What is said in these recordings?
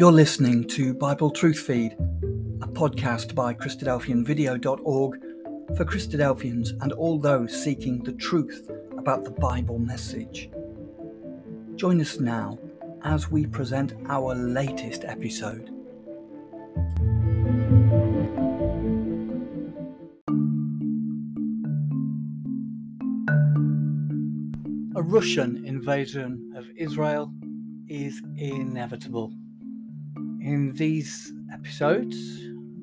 You're listening to Bible Truth Feed, a podcast by Christadelphianvideo.org for Christadelphians and all those seeking the truth about the Bible message. Join us now as we present our latest episode. A Russian invasion of Israel is inevitable. In these episodes,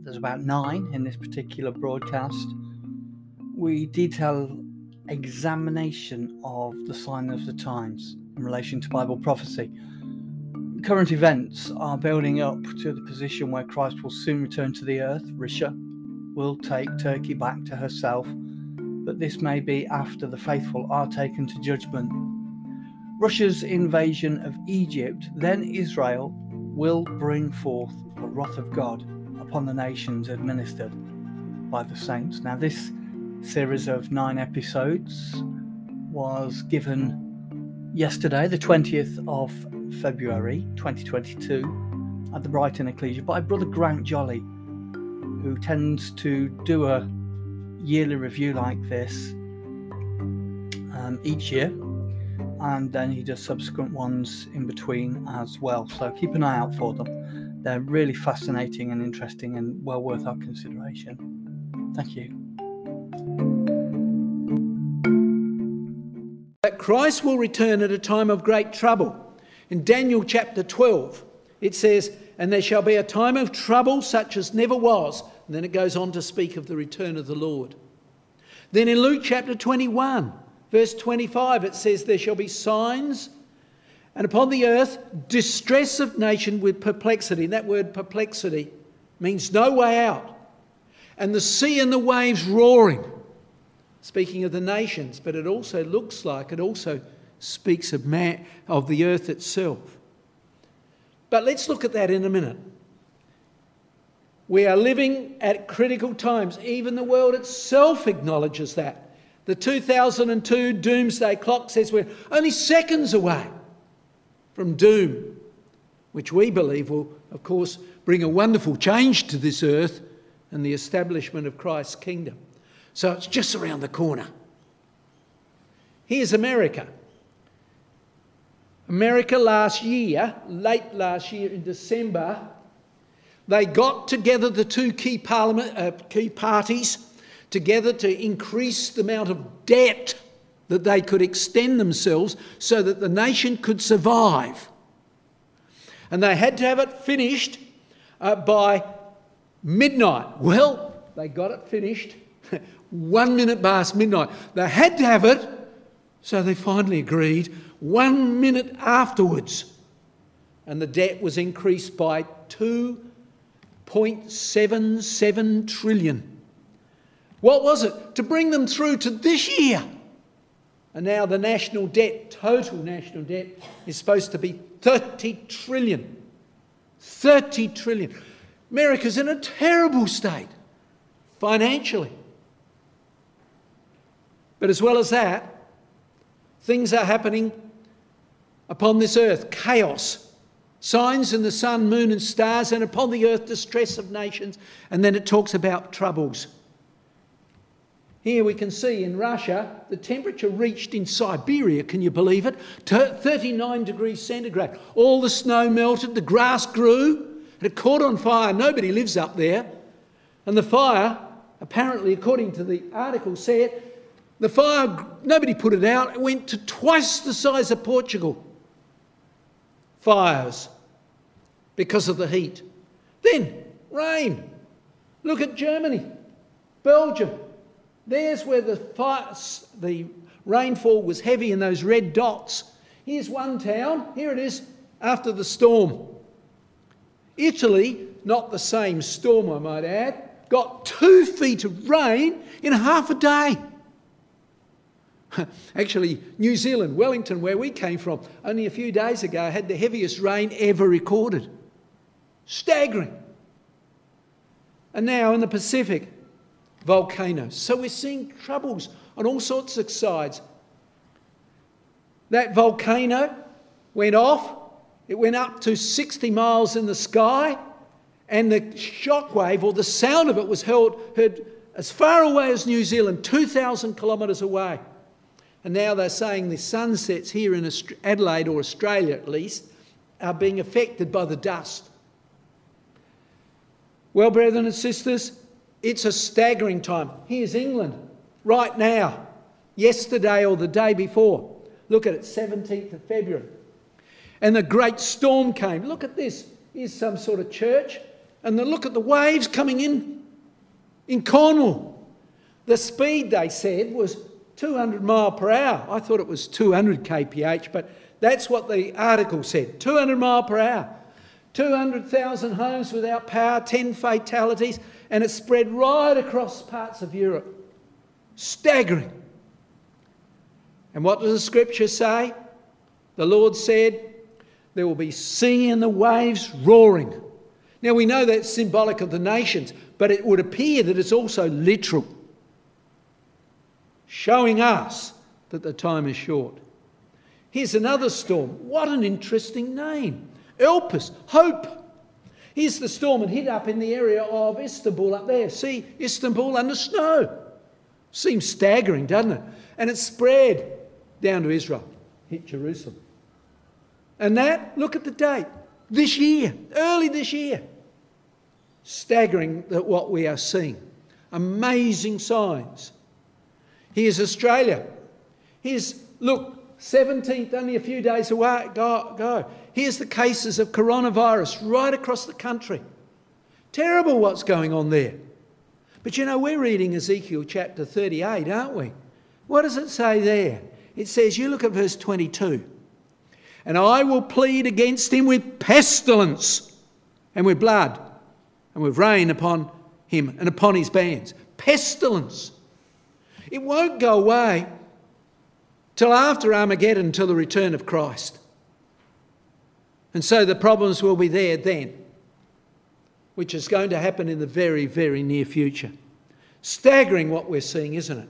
there's about nine in this particular broadcast, we detail examination of the sign of the times in relation to Bible prophecy. Current events are building up to the position where Christ will soon return to the earth. Russia will take Turkey back to herself, but this may be after the faithful are taken to judgment. Russia's invasion of Egypt, then Israel, will bring forth the wrath of God upon the nations administered by the saints. Now, this series of nine episodes was given yesterday, the 20th of February 2022, at the Brighton Ecclesia by Brother Grant Jolly, who tends to do a yearly review like this um, each year and then he does subsequent ones in between as well. So keep an eye out for them. They're really fascinating and interesting and well worth our consideration. Thank you. That Christ will return at a time of great trouble. In Daniel chapter 12, it says, And there shall be a time of trouble such as never was. And then it goes on to speak of the return of the Lord. Then in Luke chapter 21, Verse 25, it says, There shall be signs, and upon the earth distress of nation with perplexity. And that word perplexity means no way out. And the sea and the waves roaring. Speaking of the nations, but it also looks like it also speaks of man, of the earth itself. But let's look at that in a minute. We are living at critical times. Even the world itself acknowledges that. The 2002 doomsday clock says we're only seconds away from doom, which we believe will, of course, bring a wonderful change to this earth and the establishment of Christ's kingdom. So it's just around the corner. Here's America. America last year, late last year in December, they got together the two key parliament, uh, key parties together to increase the amount of debt that they could extend themselves so that the nation could survive. And they had to have it finished uh, by midnight. Well, they got it finished one minute past midnight. They had to have it, so they finally agreed one minute afterwards. And the debt was increased by 2.77 trillion. What was it? To bring them through to this year. And now the national debt, total national debt, is supposed to be 30 trillion. 30 trillion. America's in a terrible state financially. But as well as that, things are happening upon this earth chaos, signs in the sun, moon, and stars, and upon the earth, distress of nations. And then it talks about troubles. Here we can see in Russia, the temperature reached in Siberia, can you believe it? 39 degrees centigrade. All the snow melted, the grass grew, it caught on fire. Nobody lives up there. And the fire, apparently, according to the article, said the fire, nobody put it out, it went to twice the size of Portugal. Fires because of the heat. Then rain. Look at Germany, Belgium, there's where the, fire, the rainfall was heavy in those red dots. Here's one town. Here it is after the storm. Italy, not the same storm, I might add, got two feet of rain in half a day. Actually, New Zealand, Wellington, where we came from, only a few days ago had the heaviest rain ever recorded. Staggering. And now in the Pacific, volcanoes. So we're seeing troubles on all sorts of sides. That volcano went off It went up to 60 miles in the sky, and the shockwave or the sound of it was heard as far away as New Zealand, 2,000 kilometres away. And now they're saying the sunsets here in Adelaide, or Australia at least, are being affected by the dust. Well, brethren and sisters, it's a staggering time. Here's England right now, yesterday or the day before. Look at it, 17th of February. And the great storm came. Look at this. Here's some sort of church. And the, look at the waves coming in in Cornwall. The speed, they said, was 200 mile per hour. I thought it was 200 kph, but that's what the article said 200 mile per hour. 200,000 homes without power, 10 fatalities, and it spread right across parts of Europe. Staggering. And what does the scripture say? The Lord said, There will be sea and the waves roaring. Now we know that's symbolic of the nations, but it would appear that it's also literal, showing us that the time is short. Here's another storm. What an interesting name Elpis, hope. Here's the storm. It hit up in the area of Istanbul up there. See, Istanbul under snow. Seems staggering, doesn't it? And it spread down to Israel, hit Jerusalem. And that, look at the date, this year, early this year. Staggering that what we are seeing. Amazing signs. Here's Australia. Here's, look, 17th, only a few days away. Go, go. Here's the cases of coronavirus right across the country. Terrible what's going on there. But you know, we're reading Ezekiel chapter 38, aren't we? What does it say there? It says, you look at verse 22, and I will plead against him with pestilence and with blood and with rain upon him and upon his bands. Pestilence. It won't go away till after Armageddon, till the return of Christ. And so the problems will be there then, which is going to happen in the very, very near future. Staggering what we're seeing, isn't it?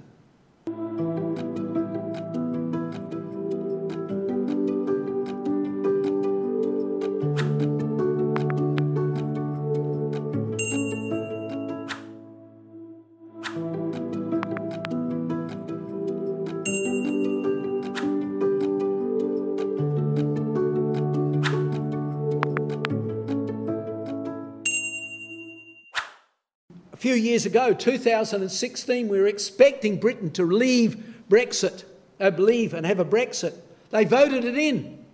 Years ago, 2016, we were expecting Britain to leave Brexit, uh, leave and have a Brexit. They voted it in.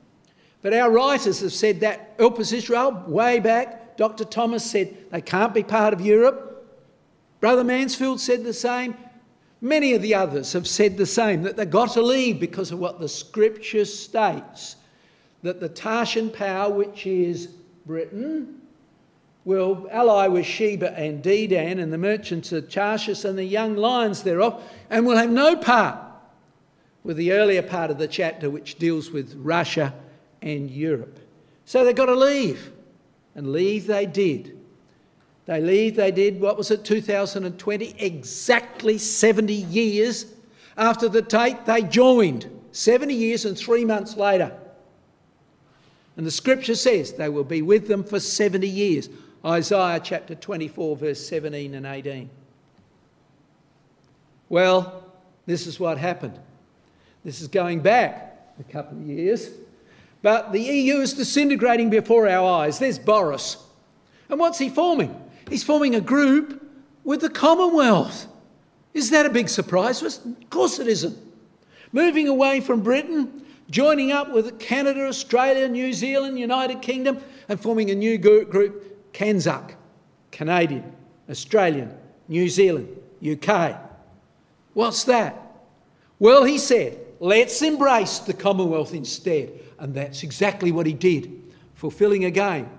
But our writers have said that Elpis Israel, way back, Dr. Thomas said they can't be part of Europe. Brother Mansfield said the same. Many of the others have said the same, that they've got to leave because of what the scripture states that the Tarshan power, which is Britain, will ally with Sheba and Dedan and the merchants of Tarshish and the young lions thereof, and will have no part with the earlier part of the chapter which deals with Russia and Europe. So they've got to leave, and leave they did. They leave, they did, what was it, 2020? Exactly 70 years after the date they joined. 70 years and three months later. And the scripture says they will be with them for 70 years. Isaiah chapter 24, verse 17 and 18. Well, this is what happened. This is going back a couple of years. But the EU is disintegrating before our eyes. There's Boris. And what's he forming? He's forming a group with the Commonwealth. Is that a big surprise to us? Of course it isn't. Moving away from Britain, joining up with Canada, Australia, New Zealand, United Kingdom, and forming a new group CANZUK, Canadian, Australian, New Zealand, UK. What's that? Well, he said, let's embrace the Commonwealth instead. And that's exactly what he did, fulfilling again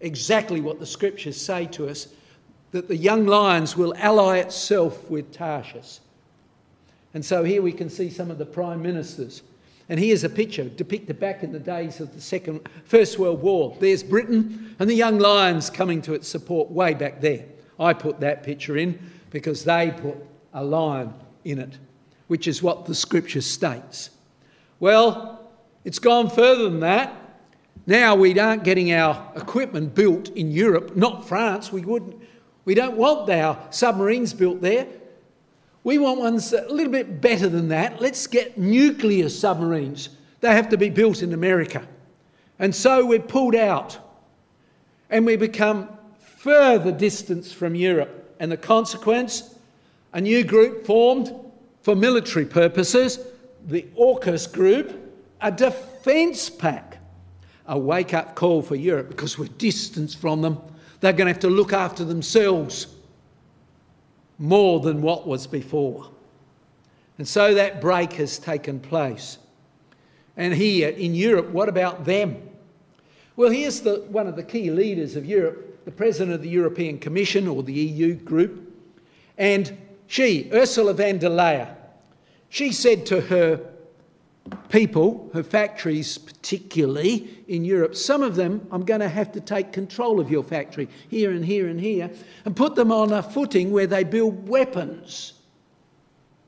exactly what the scriptures say to us that the young lions will ally itself with Tarshish. And so here we can see some of the prime ministers and here's a picture depicted back in the days of the Second, First World War. There's Britain and the young lions coming to its support way back there. I put that picture in because they put a lion in it, which is what the scripture states. Well, it's gone further than that. Now we aren't getting our equipment built in Europe, not France. We wouldn't. We don't want our submarines built there. We want ones a little bit better than that. Let's get nuclear submarines. They have to be built in America. And so we're pulled out and we become further distance from Europe. And the consequence, a new group formed for military purposes, the AUKUS group, a defence pack. A wake up call for Europe because we're distanced from them. They're going to have to look after themselves more than what was before. And so that break has taken place. And here in Europe, what about them? Well, here's the, one of the key leaders of Europe, the president of the European Commission or the EU group. And she, Ursula von der Leyen, she said to her people, her factories particularly in Europe, some of them, I'm going to have to take control of your factory here and here and here and put them on a footing where they build weapons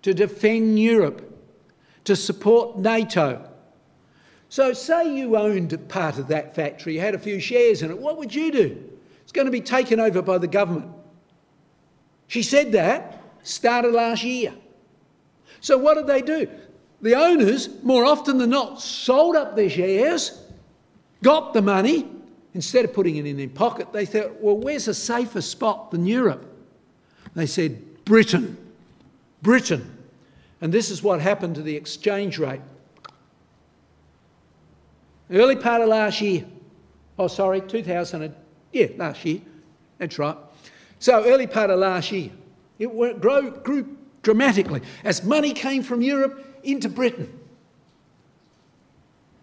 to defend Europe, to support NATO. So, say you owned part of that factory, you had a few shares in it, what would you do? It's going to be taken over by the government. She said that, started last year. So, what did they do? The owners, more often than not, sold up their shares, got the money. Instead of putting it in their pocket, they thought, well, where's a safer spot than Europe? They said, Britain. Britain. And this is what happened to the exchange rate. Early part of last year, oh, sorry, 2000, yeah, last year, that's right. So, early part of last year, it grew, dramatically as money came from Europe into Britain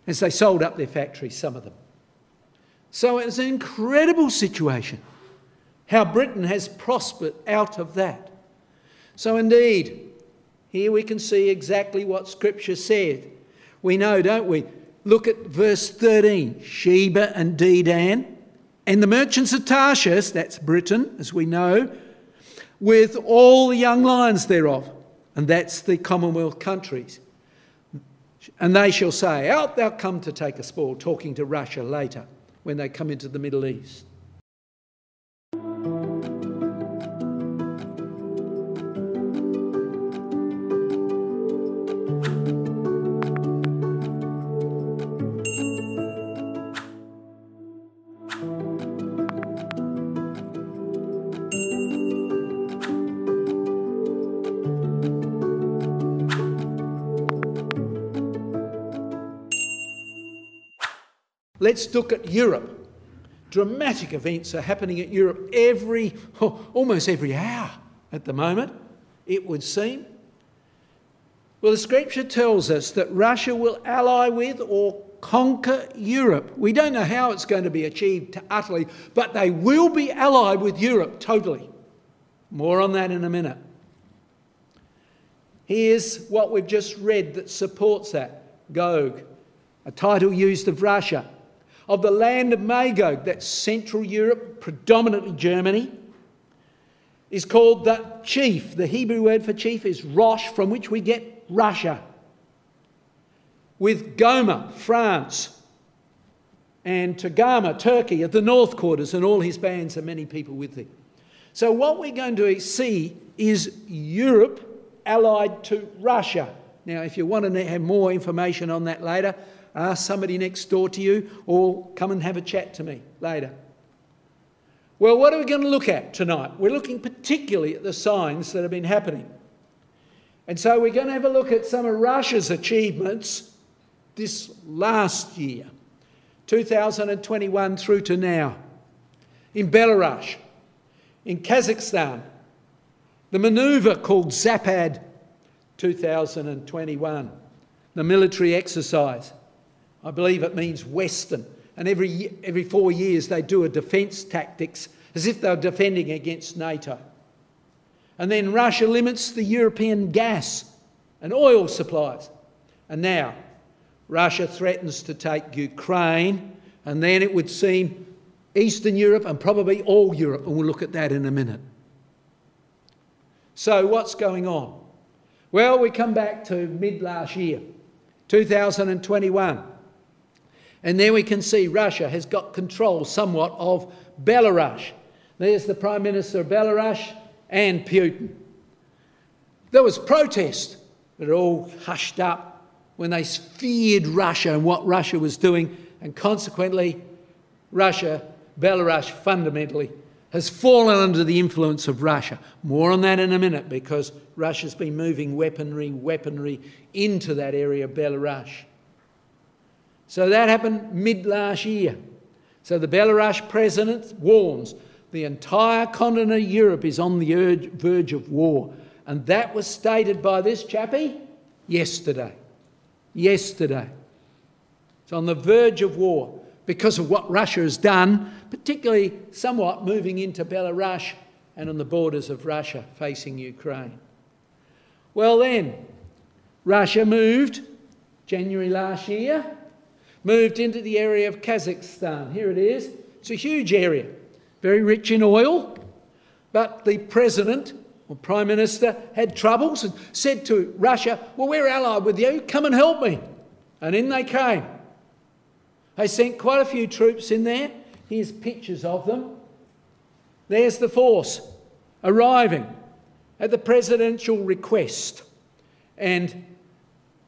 as they sold up their factories, some of them. So it was an incredible situation how Britain has prospered out of that. So, indeed, here we can see exactly what Scripture said. We know, don't we? Look at verse 13 Sheba and Dedan, and the merchants of Tarshish, that's Britain, as we know, with all the young lions thereof and that's the Commonwealth countries. And they shall say, Out thou come to take a spoil, talking to Russia later when they come into the Middle East. Let's look at Europe. Dramatic events are happening at Europe every, almost every hour at the moment, it would seem. Well, the scripture tells us that Russia will ally with or conquer Europe. We don't know how it's going to be achieved utterly, but they will be allied with Europe totally. More on that in a minute. Here's what we've just read that supports that Gog, a title used of Russia of the land of Magog, that's Central Europe, predominantly Germany, is called the chief. The Hebrew word for chief is Rosh, from which we get Russia. With Gomer, France, and Togarmah, Turkey, at the north quarters, and all his bands and many people with him. So, what we're going to see is Europe allied to Russia. Now, if you want to have more information on that later, ask somebody next door to you, or come and have a chat to me later. Well, what are we going to look at tonight? We're looking particularly at the signs that have been happening. And so we're going to have a look at some of Russia's achievements this last year, 2021 through to now, in Belarus, in Kazakhstan, the manoeuvre called Zapad 2021, the military exercise, I believe it means Western. And every, every four years they do a defence tactics as if they're defending against NATO. And then Russia limits the European gas and oil supplies. And now Russia threatens to take Ukraine, and then it would seem Eastern Europe and probably all Europe, and we'll look at that in a minute. So, what's going on? Well, we come back to mid last year, 2021. And there we can see Russia has got control somewhat of Belarus. There's the Prime Minister of Belarus and Putin. There was protest, but it all hushed up when they feared Russia and what Russia was doing, and consequently, Russia, Belarus fundamentally has fallen under the influence of Russia. More on that in a minute because Russia's been moving weaponry, weaponry into that area of Belarus. So that happened mid last year. So the Belarus president warns the entire continent of Europe is on the verge of war. And that was stated by this chappie yesterday. Yesterday. It's on the verge of war because of what Russia has done, particularly somewhat moving into Belarus and on the borders of Russia facing Ukraine. Well, then, Russia moved January last year, moved into the area of Kazakhstan. Here it is. It's a huge area, very rich in oil, but the president or prime minister had troubles and said to Russia, Well, we're allied with you, come and help me. And in they came. They sent quite a few troops in there. Here's pictures of them. There's the force arriving at the presidential request. And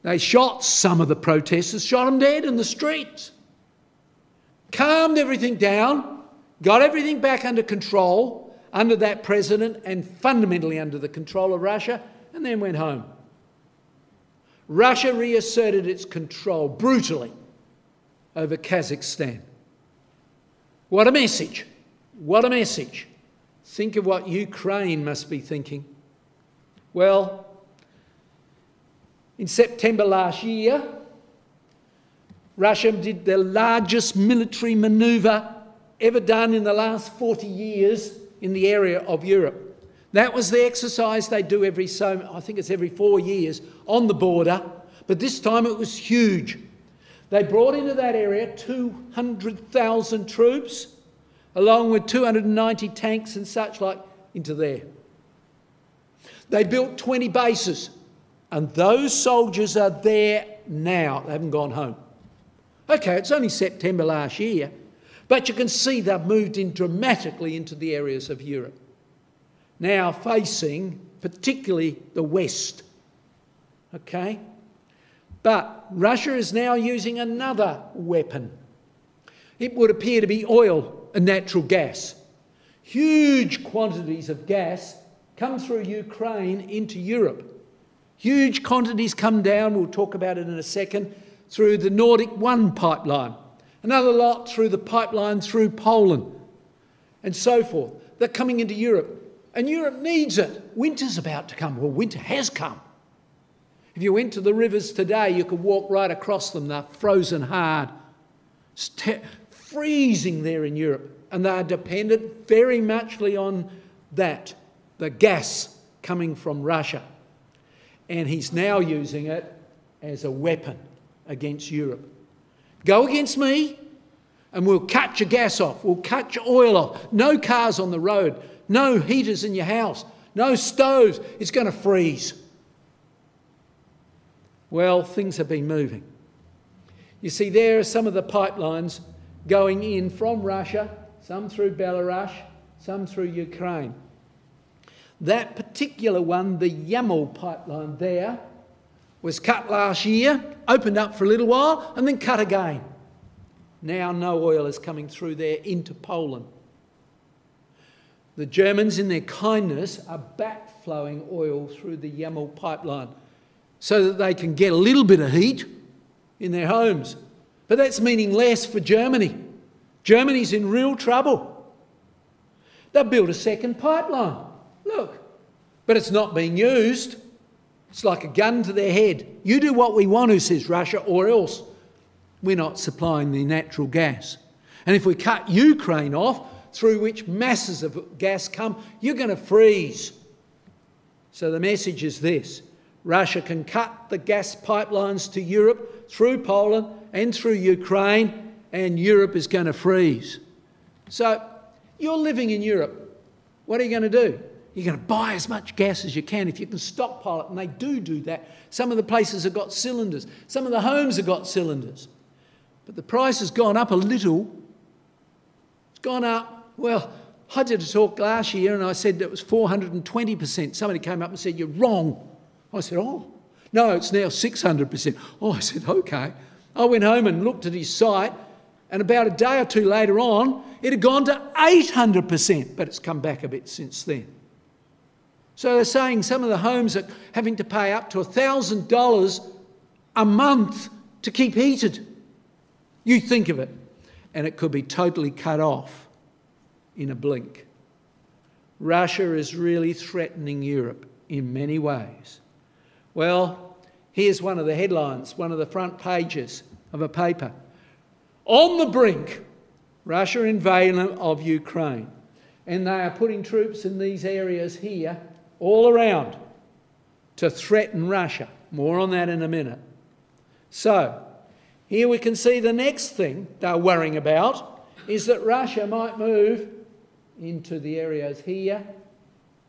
they shot some of the protesters, shot them dead in the streets. Calmed everything down, got everything back under control under that president and fundamentally under the control of Russia, and then went home. Russia reasserted its control brutally over Kazakhstan. What a message! What a message! Think of what Ukraine must be thinking. Well, in September last year, Russia did the largest military manoeuvre ever done in the last 40 years in the area of Europe. That was the exercise they do every so, I think it's every four years on the border, but this time it was huge. They brought into that area 200,000 troops, along with 290 tanks and such like, into there. They built 20 bases, and those soldiers are there now. They haven't gone home. Okay, it's only September last year, but you can see they've moved in dramatically into the areas of Europe. Now facing particularly the West. Okay? But Russia is now using another weapon. It would appear to be oil and natural gas. Huge quantities of gas come through Ukraine into Europe. Huge quantities come down, we'll talk about it in a second, through the Nordic 1 pipeline another lot through the pipeline through Poland, and so forth. They're coming into Europe. And Europe needs it. Winter's about to come. Well, winter has come. If you went to the rivers today, you could walk right across them. They're frozen hard. It's freezing there in Europe. And they are dependent very muchly on that, the gas coming from Russia. And he's now using it as a weapon against Europe. Go against me, and we'll cut your gas off, we'll cut your oil off. No cars on the road, no heaters in your house, no stoves. It's going to freeze. Well, things have been moving. You see, there are some of the pipelines going in from Russia, some through Belarus, some through Ukraine. That particular one, the Yamal pipeline there, was cut last year, opened up for a little while, and then cut again. Now no oil is coming through there into Poland. The Germans, in their kindness, are backflowing oil through the Yamal pipeline so that they can get a little bit of heat in their homes. But that's meaning less for Germany. Germany's in real trouble. They've built a second pipeline. Look, but it's not being used. It's like a gun to their head. You do what we want to, says Russia, or else we're not supplying the natural gas. And if we cut Ukraine off, through which masses of gas come, you're going to freeze. So the message is this Russia can cut the gas pipelines to Europe through Poland and through Ukraine, and Europe is going to freeze. So you're living in Europe. What are you going to do? You're going to buy as much gas as you can if you can stockpile it, and they do do that. Some of the places have got cylinders, some of the homes have got cylinders. but the price has gone up a little. It's gone up, well, I did a talk last year and I said it was 420%. Somebody came up and said, You're wrong. I said, Oh, no, it's now 600%. Oh, I said, Okay. I went home and looked at his site, and about a day or two later on, it had gone to 800%, but it's come back a bit since then. So they're saying some of the homes are having to pay up to $1,000 a month to keep heated. You think of it, and it could be totally cut off in a blink. Russia is really threatening Europe in many ways. Well, here's one of the headlines, one of the front pages of a paper. On the brink, Russia invasion of Ukraine. And they are putting troops in these areas here, all around, to threaten Russia. More on that in a minute. So, here we can see the next thing they're worrying about is that Russia might move into the areas here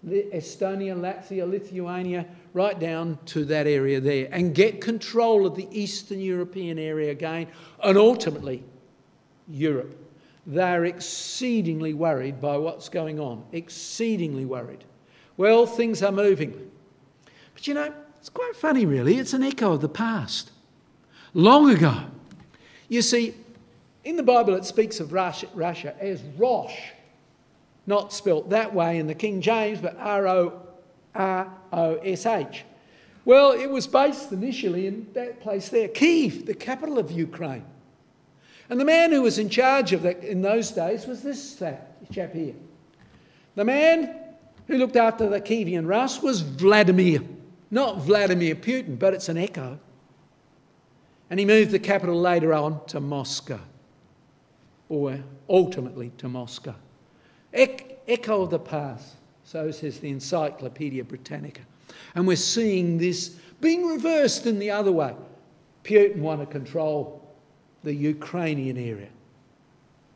Estonia, Latvia, Lithuania, right down to that area there, and get control of the Eastern European area again, and ultimately Europe. They're exceedingly worried by what's going on, exceedingly worried. Well, things are moving. But you know, it's quite funny, really. It's an echo of the past. Long ago, you see, in the Bible it speaks of Russia, Russia as Rosh not spelt that way in the King James, but R O R O S H. Well, it was based initially in that place there, Kiev, the capital of Ukraine. And the man who was in charge of that in those days was this chap here. The man who looked after the Kievan Rus was Vladimir, not Vladimir Putin, but it's an echo. And he moved the capital later on to Moscow, or ultimately to Moscow echo of the past, so says the Encyclopedia Britannica. And we're seeing this being reversed in the other way. Putin want to control the Ukrainian area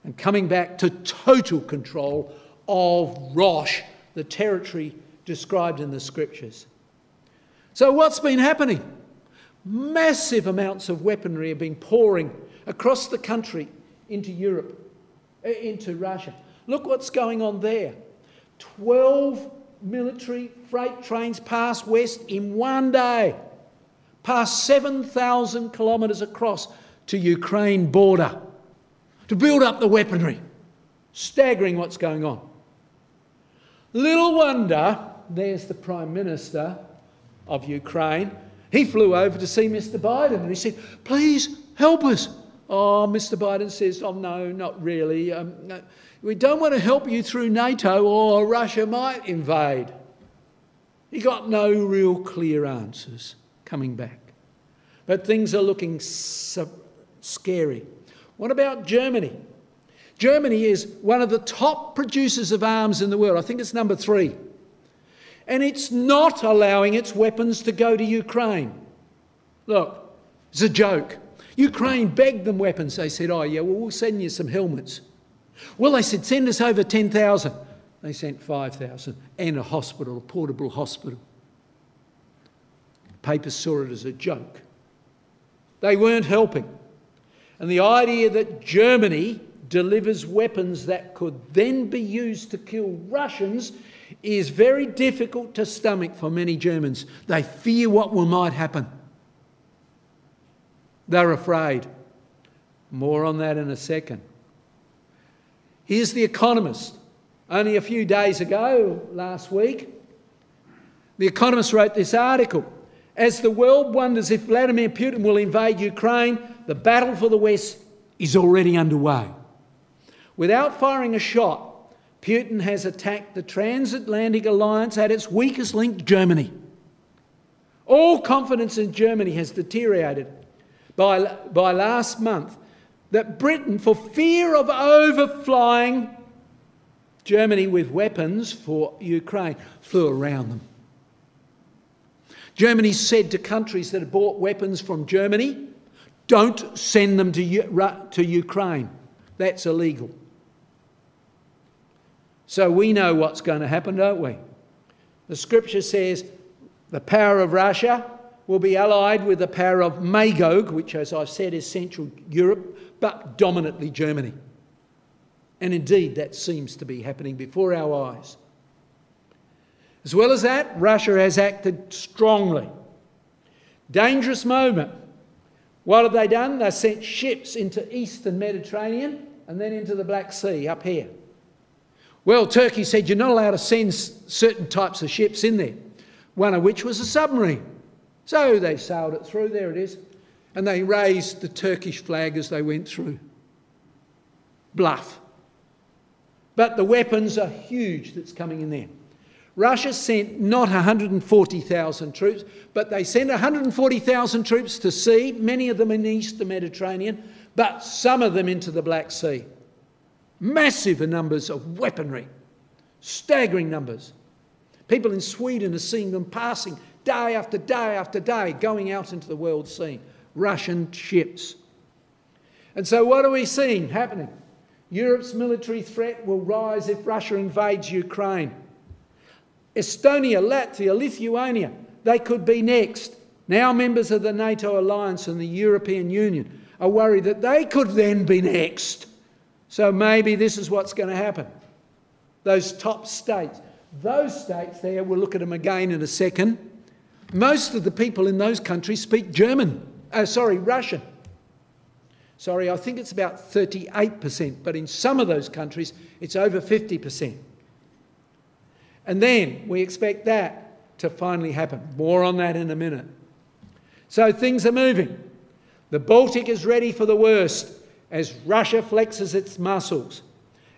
and coming back to total control of Rosh, the territory described in the scriptures. So, what's been happening? Massive amounts of weaponry have been pouring across the country into Europe, eh, into Russia. Look what's going on there. 12 military freight trains passed west in one day, past 7,000 kilometres across to Ukraine border to build up the weaponry. Staggering what's going on. Little wonder, there's the Prime Minister of Ukraine. He flew over to see Mr. Biden and he said, Please help us. Oh, Mr. Biden says, Oh, no, not really. Um, we don't want to help you through NATO or Russia might invade. He got no real clear answers coming back. But things are looking so scary. What about Germany? Germany is one of the top producers of arms in the world. I think it's number three. And it's not allowing its weapons to go to Ukraine. Look, it's a joke. Ukraine begged them weapons. They said, Oh, yeah, well, we'll send you some helmets. Well, they said, send us over 10,000. They sent 5,000 and a hospital, a portable hospital. Papers saw it as a joke. They weren't helping. And the idea that Germany delivers weapons that could then be used to kill Russians is very difficult to stomach for many Germans. They fear what will might happen. They're afraid. More on that in a second. Here's The Economist. Only a few days ago, last week, The Economist wrote this article. As the world wonders if Vladimir Putin will invade Ukraine, the battle for the West is already underway. Without firing a shot, Putin has attacked the transatlantic alliance at its weakest link, Germany. All confidence in Germany has deteriorated. By, by last month, that Britain, for fear of overflying Germany with weapons for Ukraine, flew around them. Germany said to countries that had bought weapons from Germany, don't send them to, to Ukraine. That's illegal. So we know what's going to happen, don't we? The scripture says the power of Russia will be allied with the power of Magog, which, as I've said, is Central Europe, but dominantly Germany. And indeed, that seems to be happening before our eyes. As well as that, Russia has acted strongly. Dangerous moment. What have they done? They sent ships into eastern Mediterranean and then into the Black Sea up here. Well, Turkey said you're not allowed to send certain types of ships in there, one of which was a submarine. So they sailed it through, there it is, and they raised the Turkish flag as they went through. Bluff. But the weapons are huge that's coming in there. Russia sent not 140,000 troops, but they sent 140,000 troops to sea, many of them in the eastern Mediterranean, but some of them into the Black Sea. Massive numbers of weaponry, staggering numbers. People in Sweden are seeing them passing day after day after day, going out into the world scene. Russian ships. And so, what are we seeing happening? Europe's military threat will rise if Russia invades Ukraine. Estonia, Latvia, Lithuania, they could be next. Now, members of the NATO alliance and the European Union are worried that they could then be next. So maybe this is what's going to happen. Those top states, those states there, we'll look at them again in a second. Most of the people in those countries speak German, uh, sorry, Russian. Sorry, I think it's about 38%, but in some of those countries it's over 50%. And then we expect that to finally happen. More on that in a minute. So things are moving. The Baltic is ready for the worst as Russia flexes its muscles.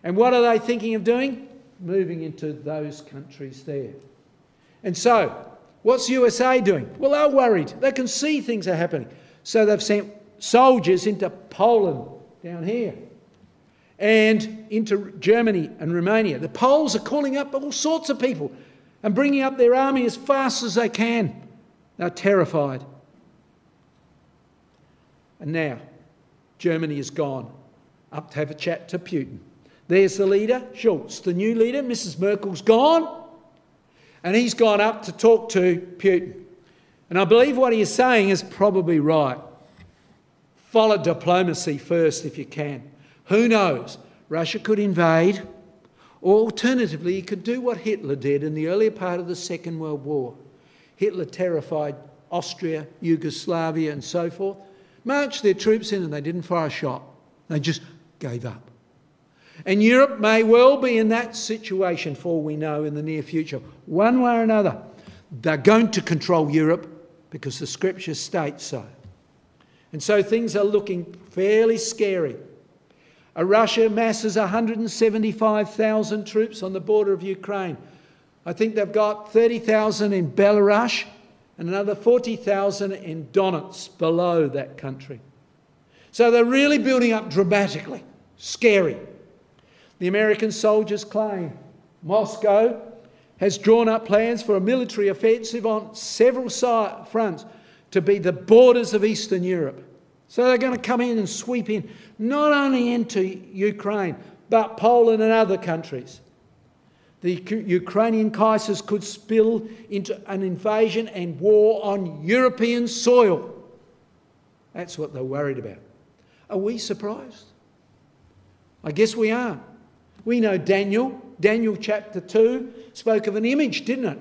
And what are they thinking of doing? Moving into those countries there. And so, what's USA doing? Well, they're worried. They can see things are happening. So they've sent soldiers into Poland down here and into Germany and Romania. The Poles are calling up all sorts of people and bringing up their army as fast as they can. They're terrified. And now, Germany is gone up to have a chat to Putin. There's the leader, Scholz. The new leader, Mrs. Merkel's gone, and he's gone up to talk to Putin. And I believe what he is saying is probably right. Follow diplomacy first if you can. Who knows? Russia could invade, or alternatively, he could do what Hitler did in the earlier part of the Second World War. Hitler terrified Austria, Yugoslavia, and so forth, marched their troops in, and they didn't fire a shot. They just gave up. And Europe may well be in that situation, for we know, in the near future. One way or another, they're going to control Europe because the scriptures state so. And so things are looking fairly scary. Russia masses 175,000 troops on the border of Ukraine. I think they've got 30,000 in Belarus and another 40,000 in Donetsk below that country. So they're really building up dramatically. Scary. The American soldiers claim Moscow has drawn up plans for a military offensive on several fronts to be the borders of Eastern Europe. So they're going to come in and sweep in, not only into Ukraine, but Poland and other countries. The Ukrainian crisis could spill into an invasion and war on European soil. That's what they're worried about. Are we surprised? I guess we are. We know Daniel, Daniel chapter 2, spoke of an image, didn't it?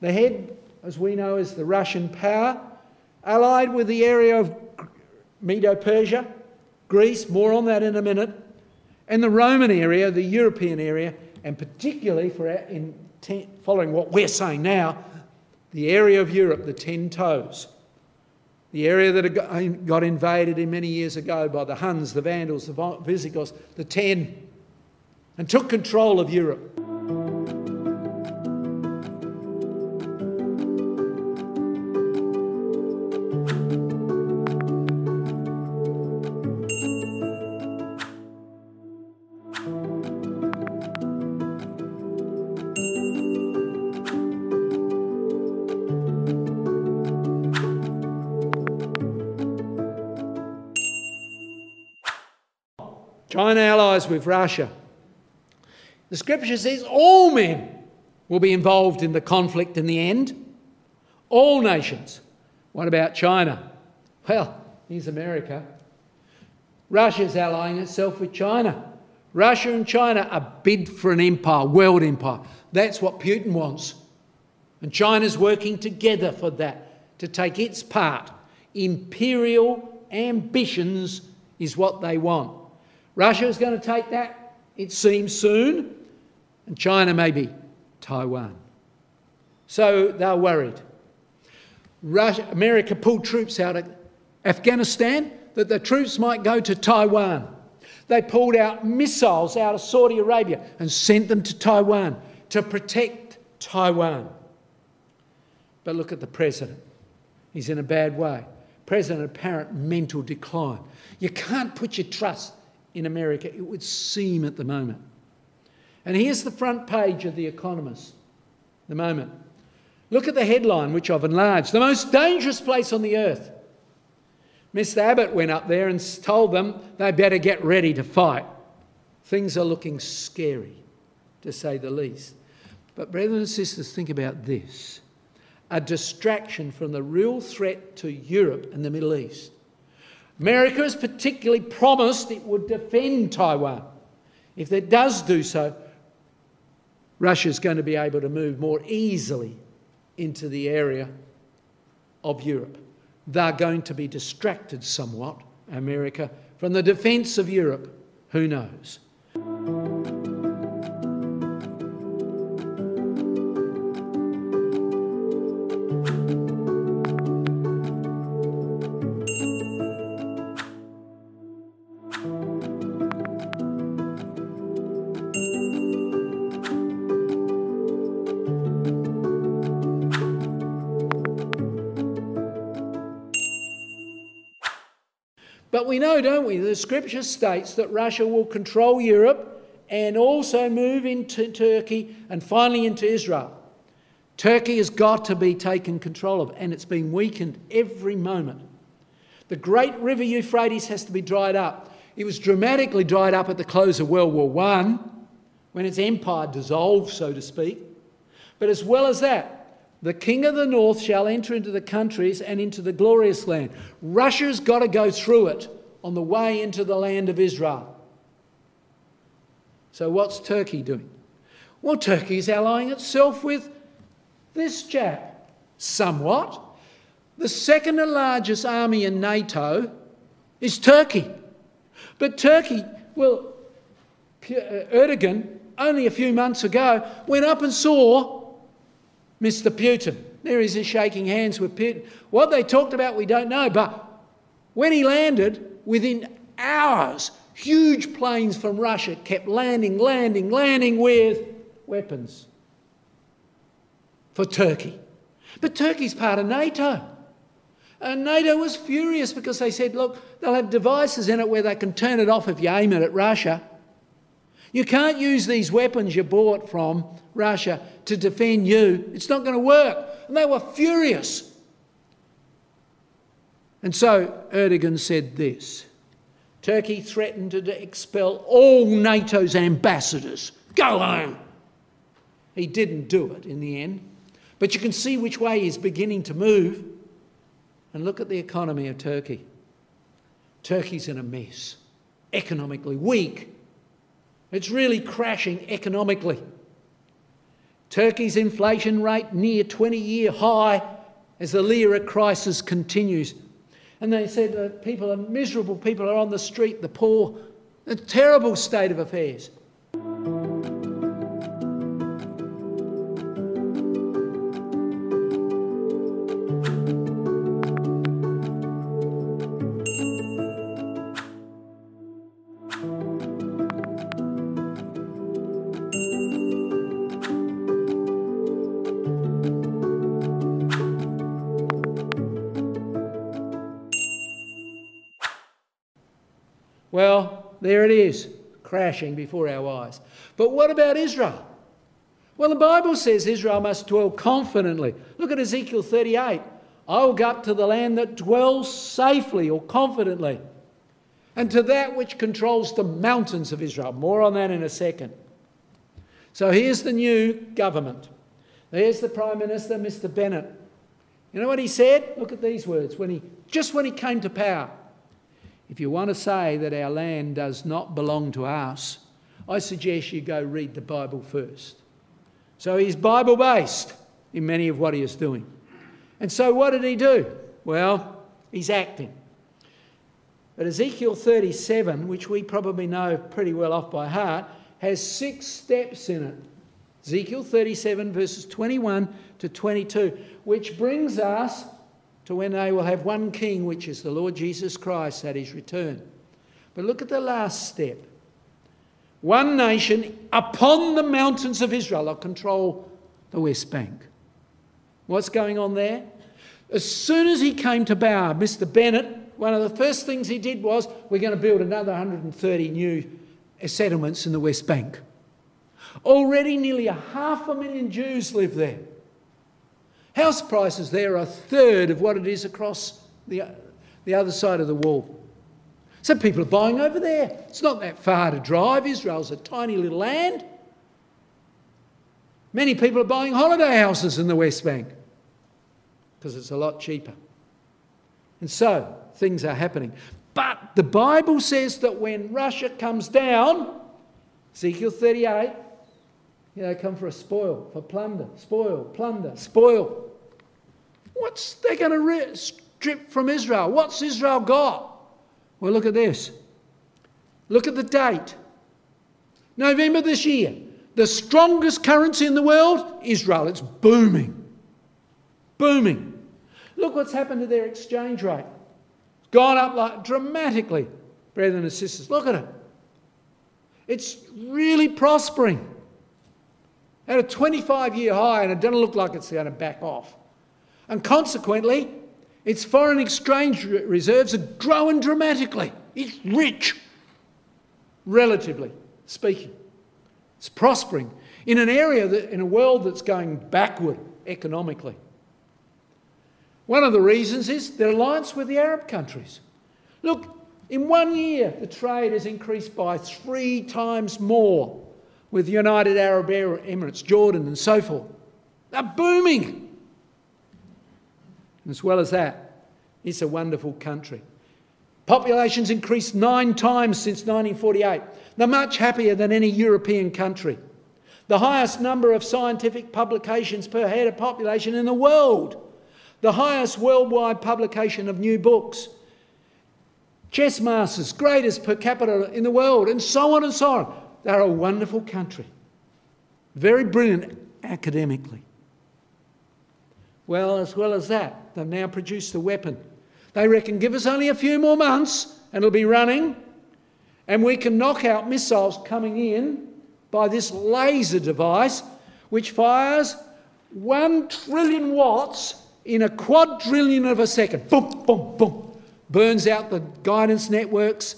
The head, as we know, is the Russian power, allied with the area of Medo Persia, Greece, more on that in a minute, and the Roman area, the European area, and particularly for ten, following what we're saying now, the area of Europe, the Ten Toes, the area that got invaded in many years ago by the Huns, the Vandals, the Visigoths, the Ten, and took control of Europe. China allies with Russia. The scripture says all men will be involved in the conflict in the end, all nations. What about China? Well, here's America. Russia's allying itself with China. Russia and China are bid for an empire, world empire. That's what Putin wants. And China's working together for that, to take its part. Imperial ambitions is what they want. Russia is going to take that, it seems, soon, and China maybe Taiwan. So they're worried. Russia, America pulled troops out of Afghanistan that the troops might go to Taiwan. They pulled out missiles out of Saudi Arabia and sent them to Taiwan to protect Taiwan. But look at the president. He's in a bad way. President apparent mental decline. You can't put your trust in America, it would seem at the moment. And here's the front page of The Economist, the moment. Look at the headline, which I've enlarged the most dangerous place on the earth. Mr. Abbott went up there and told them they better get ready to fight. Things are looking scary, to say the least. But, brothers and sisters, think about this a distraction from the real threat to Europe and the Middle East. America has particularly promised it would defend Taiwan. If it does do so, Russia is going to be able to move more easily into the area of Europe. They're going to be distracted somewhat, America, from the defence of Europe. Who knows? Don't we? The scripture states that Russia will control Europe and also move into Turkey and finally into Israel. Turkey has got to be taken control of, and it's been weakened every moment. The great river Euphrates has to be dried up. It was dramatically dried up at the close of World War I, when its empire dissolved, so to speak. But as well as that, the king of the north shall enter into the countries and into the glorious land. Russia's got to go through it on the way into the land of Israel. So, what's Turkey doing? Well, Turkey is allying itself with this chap, somewhat. The second largest army in NATO is Turkey. But Turkey, well, uh, Erdogan, only a few months ago, went up and saw Mr. Putin. There he is shaking hands with Putin. What they talked about, we don't know, but when he landed, within hours, huge planes from Russia kept landing, landing, landing with weapons for Turkey. But Turkey's part of NATO. And NATO was furious because they said, look, they'll have devices in it where they can turn it off if you aim it at Russia. You can't use these weapons you bought from Russia to defend you. It's not going to work. And they were furious. And so Erdogan said this Turkey threatened to expel all NATO's ambassadors. Go home. He didn't do it in the end. But you can see which way he's beginning to move. And look at the economy of Turkey. Turkey's in a mess, economically weak. It's really crashing economically. Turkey's inflation rate near 20 year high as the lira crisis continues. And they said uh, people are miserable, people are on the street, the poor, a terrible state of affairs. There it is, crashing before our eyes. But what about Israel? Well, the Bible says Israel must dwell confidently. Look at Ezekiel 38. I will go up to the land that dwells safely or confidently, and to that which controls the mountains of Israel. More on that in a second. So here's the new government. There's the Prime Minister, Mr. Bennett. You know what he said? Look at these words. When he, just when he came to power, if you want to say that our land does not belong to us, I suggest you go read the Bible first. So he's Bible based in many of what he is doing. And so what did he do? Well, he's acting. But Ezekiel 37, which we probably know pretty well off by heart, has six steps in it. Ezekiel 37, verses 21 to 22, which brings us to when they will have one king, which is the Lord Jesus Christ at his return. But look at the last step. One nation upon the mountains of Israel will control the West Bank. What's going on there? As soon as he came to power, Mr. Bennett, one of the first things he did was we're going to build another 130 new settlements in the West Bank. Already nearly a half a million Jews live there. House prices there are a third of what it is across the, the other side of the wall. So people are buying over there. It's not that far to drive. Israel's a tiny little land. Many people are buying holiday houses in the West Bank because it's a lot cheaper. And so things are happening. But the Bible says that when Russia comes down, Ezekiel 38, you know, come for a spoil, for plunder, spoil, plunder, spoil. What's they going to strip from Israel? What's Israel got? Well, look at this. Look at the date. November this year. The strongest currency in the world, Israel. It's booming. Booming. Look what's happened to their exchange rate. It's gone up like dramatically, brethren and sisters. Look at it. It's really prospering. At a 25 year high, and it doesn't look like it's going to back off. And consequently, its foreign exchange reserves are growing dramatically. It's rich, relatively speaking. It's prospering in an area, that, in a world that's going backward economically. One of the reasons is their alliance with the Arab countries. Look, in one year, the trade has increased by three times more with the United Arab Emirates, Jordan, and so forth. They're booming. As well as that, it's a wonderful country. Population's increased nine times since 1948. They're much happier than any European country. The highest number of scientific publications per head of population in the world. The highest worldwide publication of new books. Chess masters, greatest per capita in the world, and so on and so on. They're a wonderful country. Very brilliant academically. Well, as well as that, they've now produced the weapon. They reckon give us only a few more months and it'll be running, and we can knock out missiles coming in by this laser device which fires one trillion watts in a quadrillion of a second. Boom, boom, boom. Burns out the guidance networks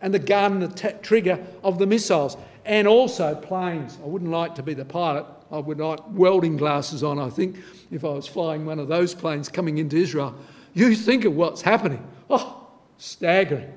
and the gun, the trigger of the missiles, and also planes. I wouldn't like to be the pilot. I would like welding glasses on, I think, if I was flying one of those planes coming into Israel. You think of what's happening. Oh, staggering.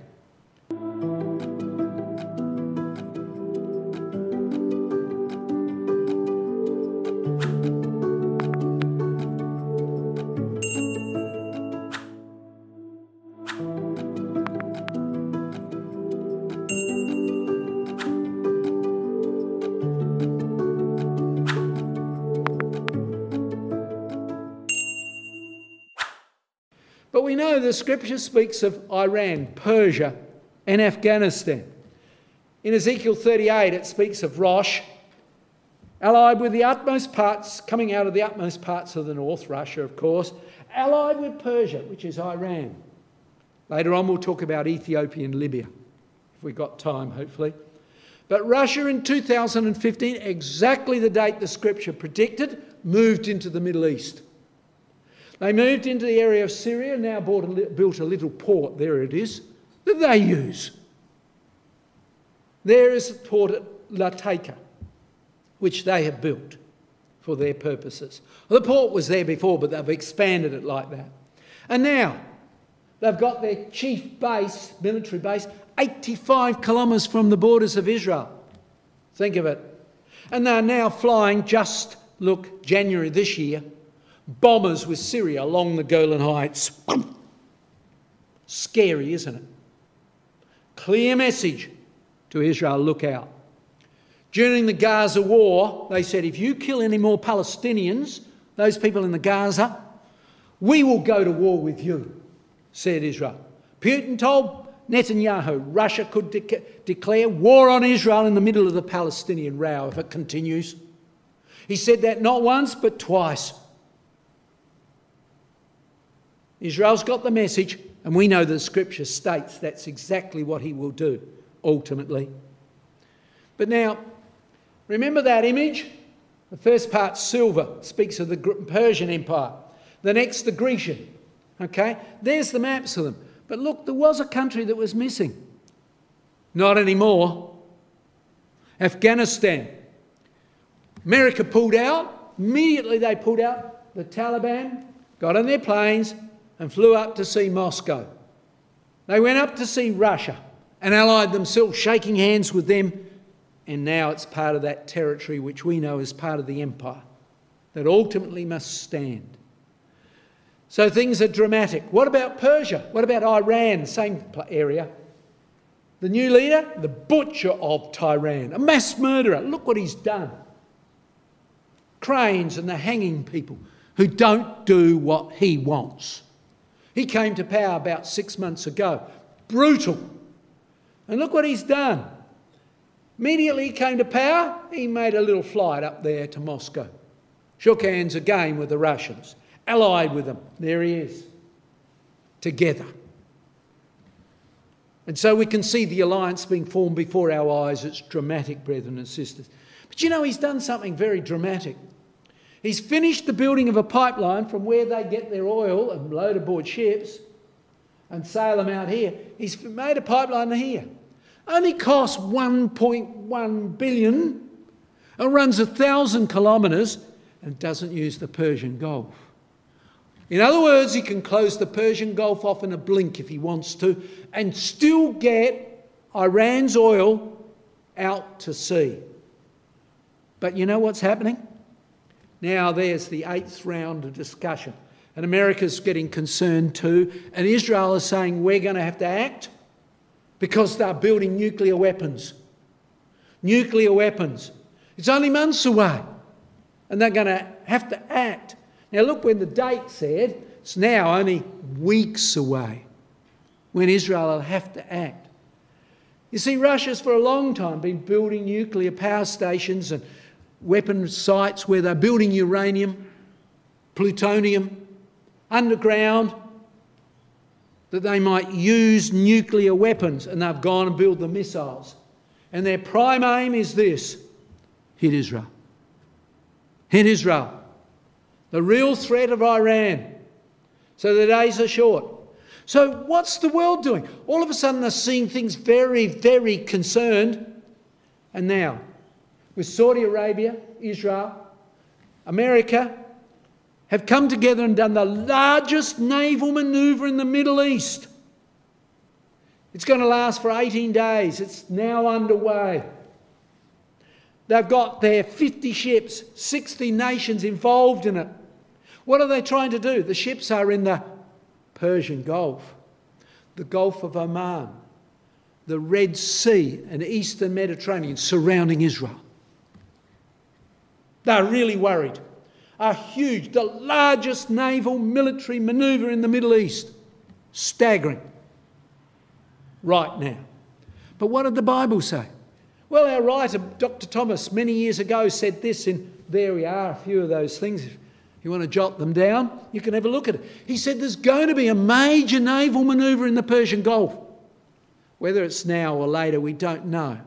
The scripture speaks of Iran, Persia, and Afghanistan. In Ezekiel 38, it speaks of Rosh, allied with the utmost parts, coming out of the utmost parts of the north, Russia, of course, allied with Persia, which is Iran. Later on, we'll talk about Ethiopia and Libya, if we've got time, hopefully. But Russia in 2015, exactly the date the scripture predicted, moved into the Middle East. They moved into the area of Syria, now a built a little port, there it is, that they use. There is the port at Latakia, which they have built for their purposes. The port was there before, but they've expanded it like that. And now they've got their chief base, military base, 85 kilometres from the borders of Israel. Think of it. And they're now flying just, look, January this year, bombers with Syria along the Golan Heights. Scary, isn't it? Clear message to Israel look out. During the Gaza war, they said if you kill any more Palestinians, those people in the Gaza, we will go to war with you, said Israel. Putin told Netanyahu Russia could de- declare war on Israel in the middle of the Palestinian row if it continues. He said that not once but twice. Israel's got the message, and we know the scripture states that's exactly what he will do ultimately. But now, remember that image? The first part, silver, speaks of the Persian Empire. The next, the Grecian. Okay? There's the maps of them. But look, there was a country that was missing. Not anymore. Afghanistan. America pulled out. Immediately they pulled out. The Taliban got on their planes and flew up to see Moscow. They went up to see Russia and allied themselves, shaking hands with them. And now it's part of that territory which we know is part of the empire that ultimately must stand. So things are dramatic. What about Persia? What about Iran? Same area. The new leader, the butcher of Tehran, a mass murderer. Look what he's done. Cranes and the hanging people who don't do what he wants. He came to power about six months ago. Brutal. And look what he's done. Immediately he came to power, he made a little flight up there to Moscow. Shook hands again with the Russians, allied with them. There he is. Together. And so we can see the alliance being formed before our eyes. It's dramatic, brethren and sisters. But you know, he's done something very dramatic. He's finished the building of a pipeline from where they get their oil and load aboard ships and sail them out here. He's made a pipeline here. Only costs 1.1 billion and runs a thousand kilometres and doesn't use the Persian Gulf. In other words, he can close the Persian Gulf off in a blink if he wants to and still get Iran's oil out to sea. But you know what's happening? Now there's the eighth round of discussion. And America's getting concerned too. And Israel is saying we're going to have to act because they're building nuclear weapons. Nuclear weapons. It's only months away. And they're going to have to act. Now, look, when the date said, it's now only weeks away when Israel will have to act. You see, Russia's for a long time been building nuclear power stations and weapon sites where they're building uranium, plutonium, underground, that they might use nuclear weapons, and they've gone and built the missiles. And their prime aim is this hit Israel. Hit Israel. The real threat of Iran. So the days are short. So, what's the world doing? All of a sudden, they're seeing things very, very concerned. And now, with Saudi Arabia, Israel, America, have come together and done the largest naval maneuver in the Middle East. It's going to last for 18 days. It's now underway. They've got their 50 ships, 60 nations involved in it. What are they trying to do? The ships are in the Persian Gulf, the Gulf of Oman, the Red Sea, and Eastern Mediterranean surrounding Israel. They're really worried. A huge, the largest naval military manoeuvre in the Middle East. Staggering. Right now. But what did the Bible say? Well, our writer, Dr. Thomas, many years ago said this in, there we are, a few of those things. If you want to jot them down, you can have a look at it. He said there's going to be a major naval manoeuvre in the Persian Gulf. Whether it's now or later, we don't know.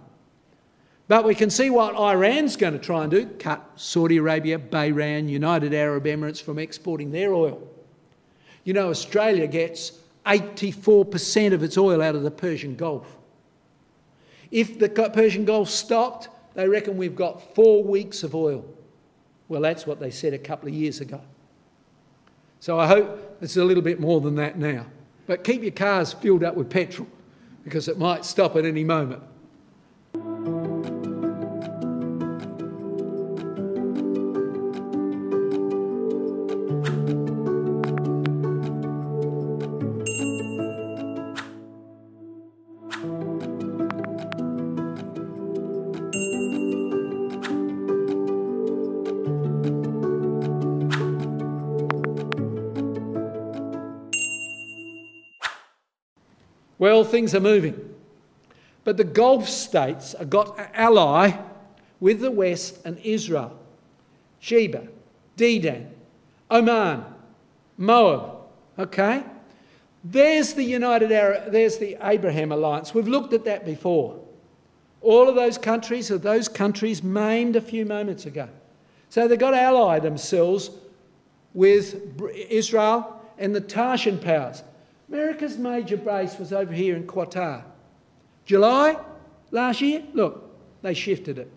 But we can see what Iran's going to try and do cut Saudi Arabia, Bahrain, United Arab Emirates from exporting their oil. You know, Australia gets 84% of its oil out of the Persian Gulf. If the Persian Gulf stopped, they reckon we've got four weeks of oil. Well, that's what they said a couple of years ago. So I hope it's a little bit more than that now. But keep your cars filled up with petrol because it might stop at any moment. Well, things are moving. But the Gulf states have got an ally with the West and Israel. Sheba, Dedan, Oman, Moab. Okay? There's the United Arab, there's the Abraham alliance. We've looked at that before. All of those countries are those countries maimed a few moments ago. So they've got to ally themselves with Israel and the Tarshan powers. America's major base was over here in Qatar. July last year, look, they shifted it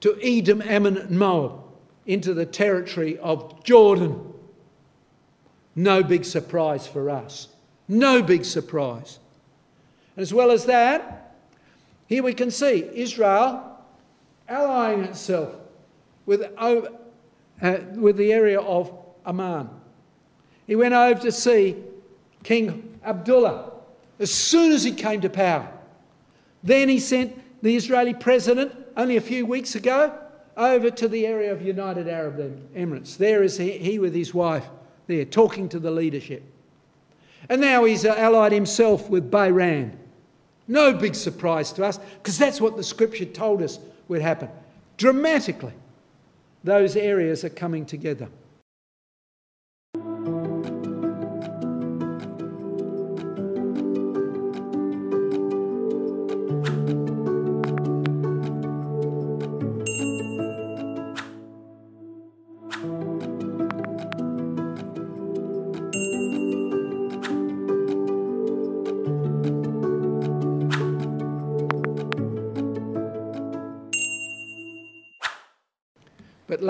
to Edom, Ammon, and Moab into the territory of Jordan. No big surprise for us. No big surprise. As well as that, here we can see Israel allying itself with, uh, with the area of Amman. He went over to see King Abdullah as soon as he came to power. Then he sent the Israeli president only a few weeks ago over to the area of United Arab Emirates. There is he, with his wife there talking to the leadership. And now he's uh, allied himself with Bahrain. No big surprise to us because that's what the scripture told us would happen. Dramatically, those areas are coming together.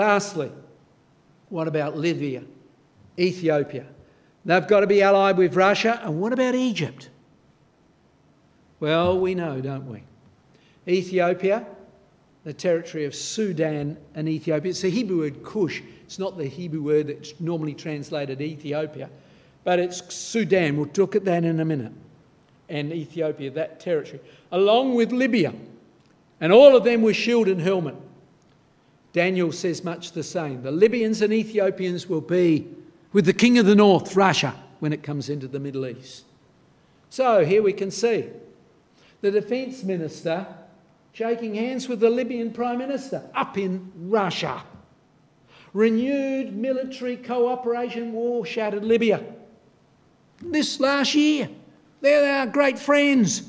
Lastly, what about Libya, Ethiopia? They've got to be allied with Russia. And what about Egypt? Well, we know, don't we? Ethiopia, the territory of Sudan and Ethiopia. It's the Hebrew word Cush. It's not the Hebrew word that's normally translated Ethiopia, but it's Sudan. We'll look at that in a minute. And Ethiopia, that territory, along with Libya. And all of them were shield and helmet. Daniel says much the same. The Libyans and Ethiopians will be with the king of the north, Russia, when it comes into the Middle East. So here we can see the defence minister shaking hands with the Libyan prime minister up in Russia. Renewed military cooperation war shattered Libya. This last year, they're our great friends.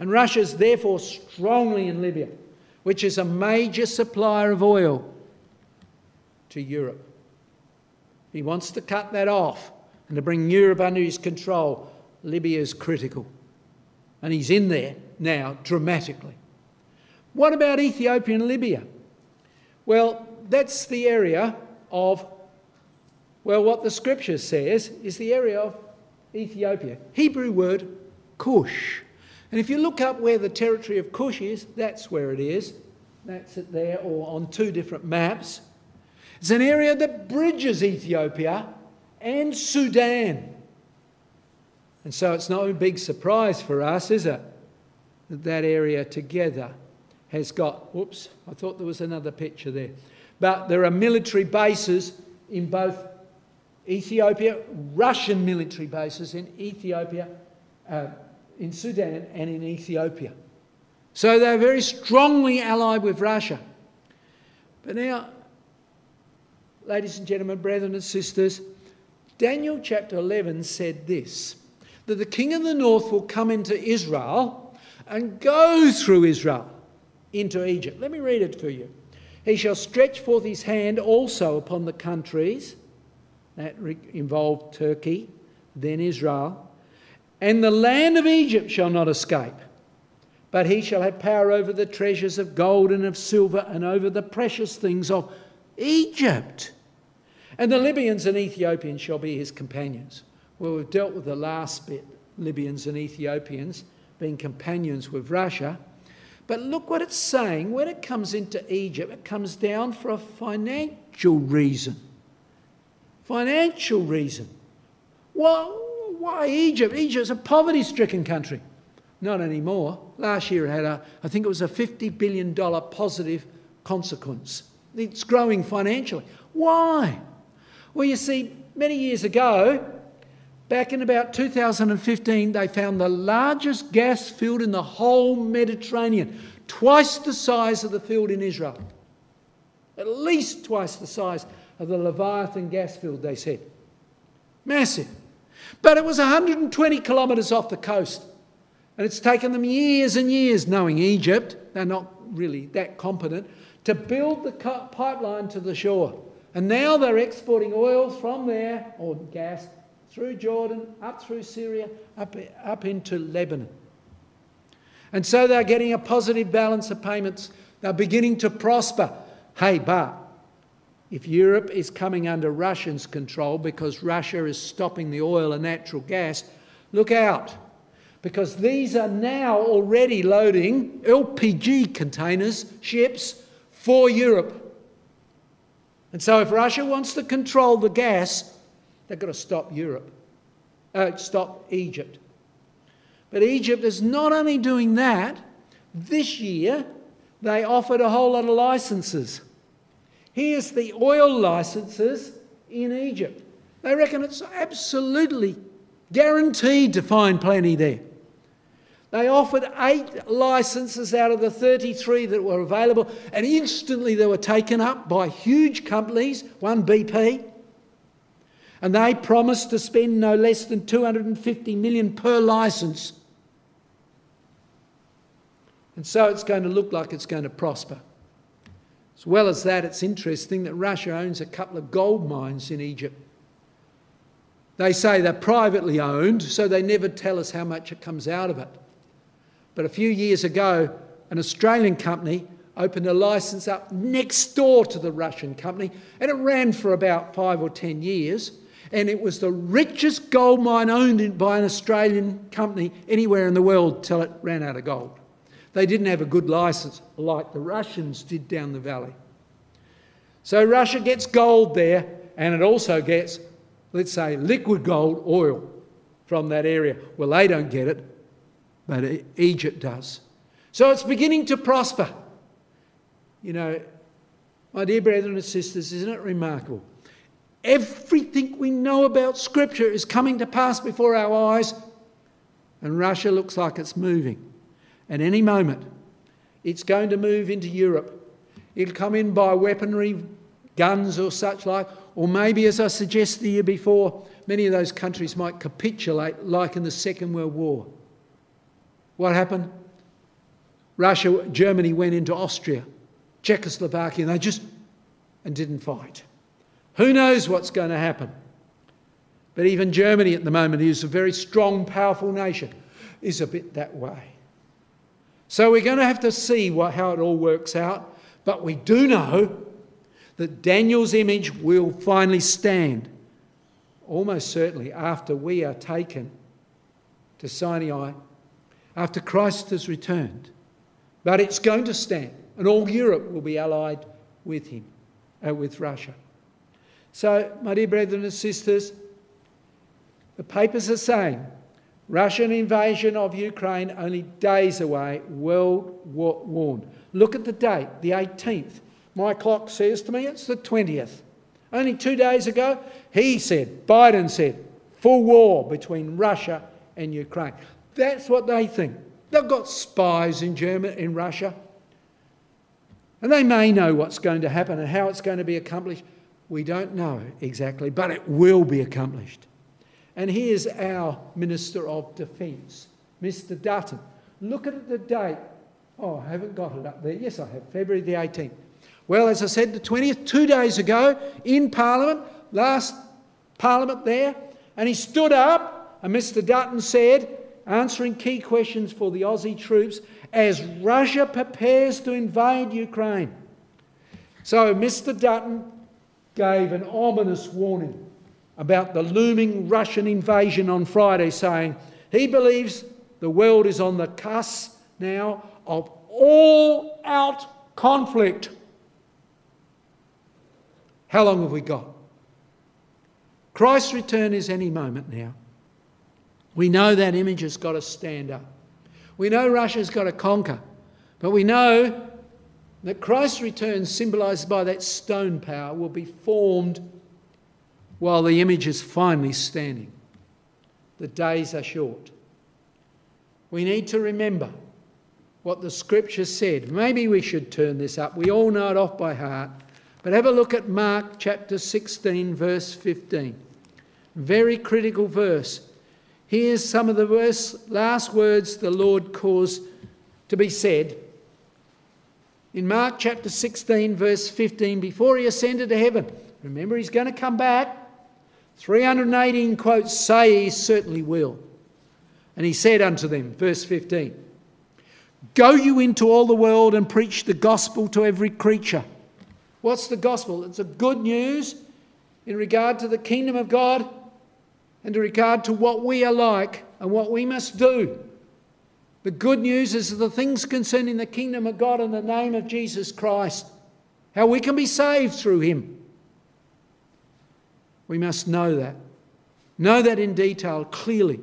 And Russia's therefore strongly in Libya which is a major supplier of oil to Europe. He wants to cut that off and to bring Europe under his control. Libya is critical. And he's in there now dramatically. What about Ethiopia and Libya? Well, that's the area of, well, what the scripture says is the area of Ethiopia. Hebrew word Cush. And if you look up where the territory of Cush is, that's where it is. That's it there, or on two different maps. It's an area that bridges Ethiopia and Sudan. And so it's no big surprise for us, is it? That that area together has got, whoops, I thought there was another picture there. But there are military bases in both Ethiopia, Russian military bases in Ethiopia, uh, in Sudan and in Ethiopia. So they're very strongly allied with Russia. But now, ladies and gentlemen, brethren and sisters, Daniel chapter 11 said this that the king of the north will come into Israel and go through Israel into Egypt. Let me read it for you. He shall stretch forth his hand also upon the countries that involve Turkey, then Israel, and the land of Egypt shall not escape. But he shall have power over the treasures of gold and of silver and over the precious things of Egypt. And the Libyans and Ethiopians shall be his companions. Well, we've dealt with the last bit Libyans and Ethiopians being companions with Russia. But look what it's saying. When it comes into Egypt, it comes down for a financial reason. Financial reason. Well, why Egypt? Egypt's a poverty stricken country. Not anymore. Last year it had a, I think it was a $50 billion positive consequence. It's growing financially. Why? Well, you see, many years ago, back in about 2015, they found the largest gas field in the whole Mediterranean, twice the size of the field in Israel. At least twice the size of the Leviathan gas field, they said. Massive. But it was 120 kilometres off the coast. And it's taken them years and years, knowing Egypt, they're not really that competent, to build the pipeline to the shore. And now they're exporting oil from there, or gas, through Jordan, up through Syria, up, up into Lebanon. And so they're getting a positive balance of payments. They're beginning to prosper. Hey, but if Europe is coming under Russians' control because Russia is stopping the oil and natural gas, look out. Because these are now already loading LPG containers, ships, for Europe. And so if Russia wants to control the gas, they've got to stop Europe, uh, stop Egypt. But Egypt is not only doing that, this year they offered a whole lot of licenses. Here's the oil licenses in Egypt. They reckon it's absolutely guaranteed to find plenty there. They offered eight licenses out of the 33 that were available, and instantly they were taken up by huge companies, one BP. And they promised to spend no less than 250 million per license. And so it's going to look like it's going to prosper. As well as that, it's interesting that Russia owns a couple of gold mines in Egypt. They say they're privately owned, so they never tell us how much it comes out of it. But a few years ago, an Australian company opened a license up next door to the Russian company, and it ran for about five or ten years. And it was the richest gold mine owned by an Australian company anywhere in the world till it ran out of gold. They didn't have a good license like the Russians did down the valley. So Russia gets gold there and it also gets, let's say, liquid gold oil from that area. Well, they don't get it, but Egypt does. So it's beginning to prosper. You know, my dear brethren and sisters, isn't it remarkable? Everything we know about Scripture is coming to pass before our eyes, and Russia looks like it's moving. At any moment, it's going to move into Europe. It'll come in by weaponry, guns or such like, or maybe, as I suggested the year before, many of those countries might capitulate like in the Second World War. What happened? Russia, Germany went into Austria, Czechoslovakia, and they just and didn't fight. Who knows what's going to happen? But even Germany at the moment, is a very strong, powerful nation, is a bit that way. So we're going to have to see what, how it all works out. But we do know that Daniel's image will finally stand, almost certainly after we are taken to Sinai, after Christ has returned. But it's going to stand, and all Europe will be allied with him, uh, with Russia. So, my dear brethren and sisters, the papers are saying Russian invasion of Ukraine only days away, world warned. Look at the date, the 18th. My clock says to me it's the 20th. Only two days ago, he said, Biden said, full war between Russia and Ukraine. That's what they think. They've got spies in Germany, in Russia. And they may know what's going to happen and how it's going to be accomplished. We don't know exactly, but it will be accomplished. And here's our Minister of Defence, Mr. Dutton. Look at the date. Oh, I haven't got it up there. Yes, I have. February the 18th. Well, as I said, the 20th, two days ago in Parliament, last Parliament there, and he stood up and Mr. Dutton said, answering key questions for the Aussie troops, as Russia prepares to invade Ukraine. So Mr. Dutton gave an ominous warning about the looming Russian invasion on Friday, saying he believes the world is on the cusp now of all out conflict. How long have we got? Christ's return is any moment now. We know that image has got to stand up. We know Russia's got to conquer. But we know that Christ's return, symbolised by that stone power, will be formed while the image is finally standing. The days are short. We need to remember what the scripture said. Maybe we should turn this up. We all know it off by heart. But have a look at Mark chapter 16, verse 15. Very critical verse. Here's some of the verse, last words the Lord caused to be said. In Mark chapter 16, verse 15, before he ascended to heaven, remember he's going to come back. 318 quotes say he certainly will. And he said unto them, verse 15, Go you into all the world and preach the gospel to every creature. What's the gospel? It's a good news in regard to the kingdom of God and in regard to what we are like and what we must do. The good news is the things concerning the kingdom of God in the name of Jesus Christ, how we can be saved through him. We must know that. Know that in detail, clearly.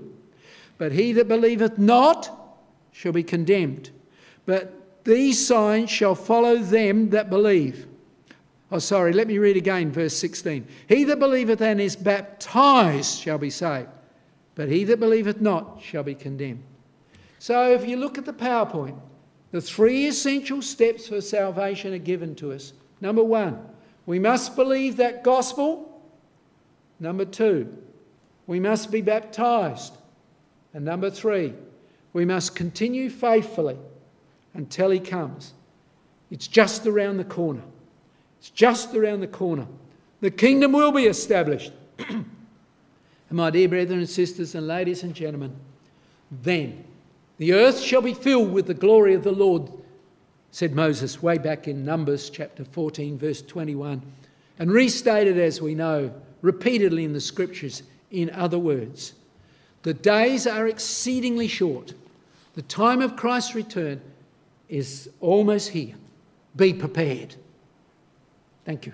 But he that believeth not shall be condemned. But these signs shall follow them that believe. Oh, sorry, let me read again, verse 16. He that believeth and is baptized shall be saved, but he that believeth not shall be condemned. So if you look at the PowerPoint, the three essential steps for salvation are given to us. Number one, we must believe that gospel. Number two, we must be baptized. And number three, we must continue faithfully until he comes. It's just around the corner. It's just around the corner. The kingdom will be established. and my dear brethren and sisters and ladies and gentlemen, then the earth shall be filled with the glory of the Lord, said Moses way back in Numbers chapter 14, verse 21, and restated, as we know, repeatedly in the scriptures in other words. The days are exceedingly short. The time of Christ's return is almost here. Be prepared. Thank you.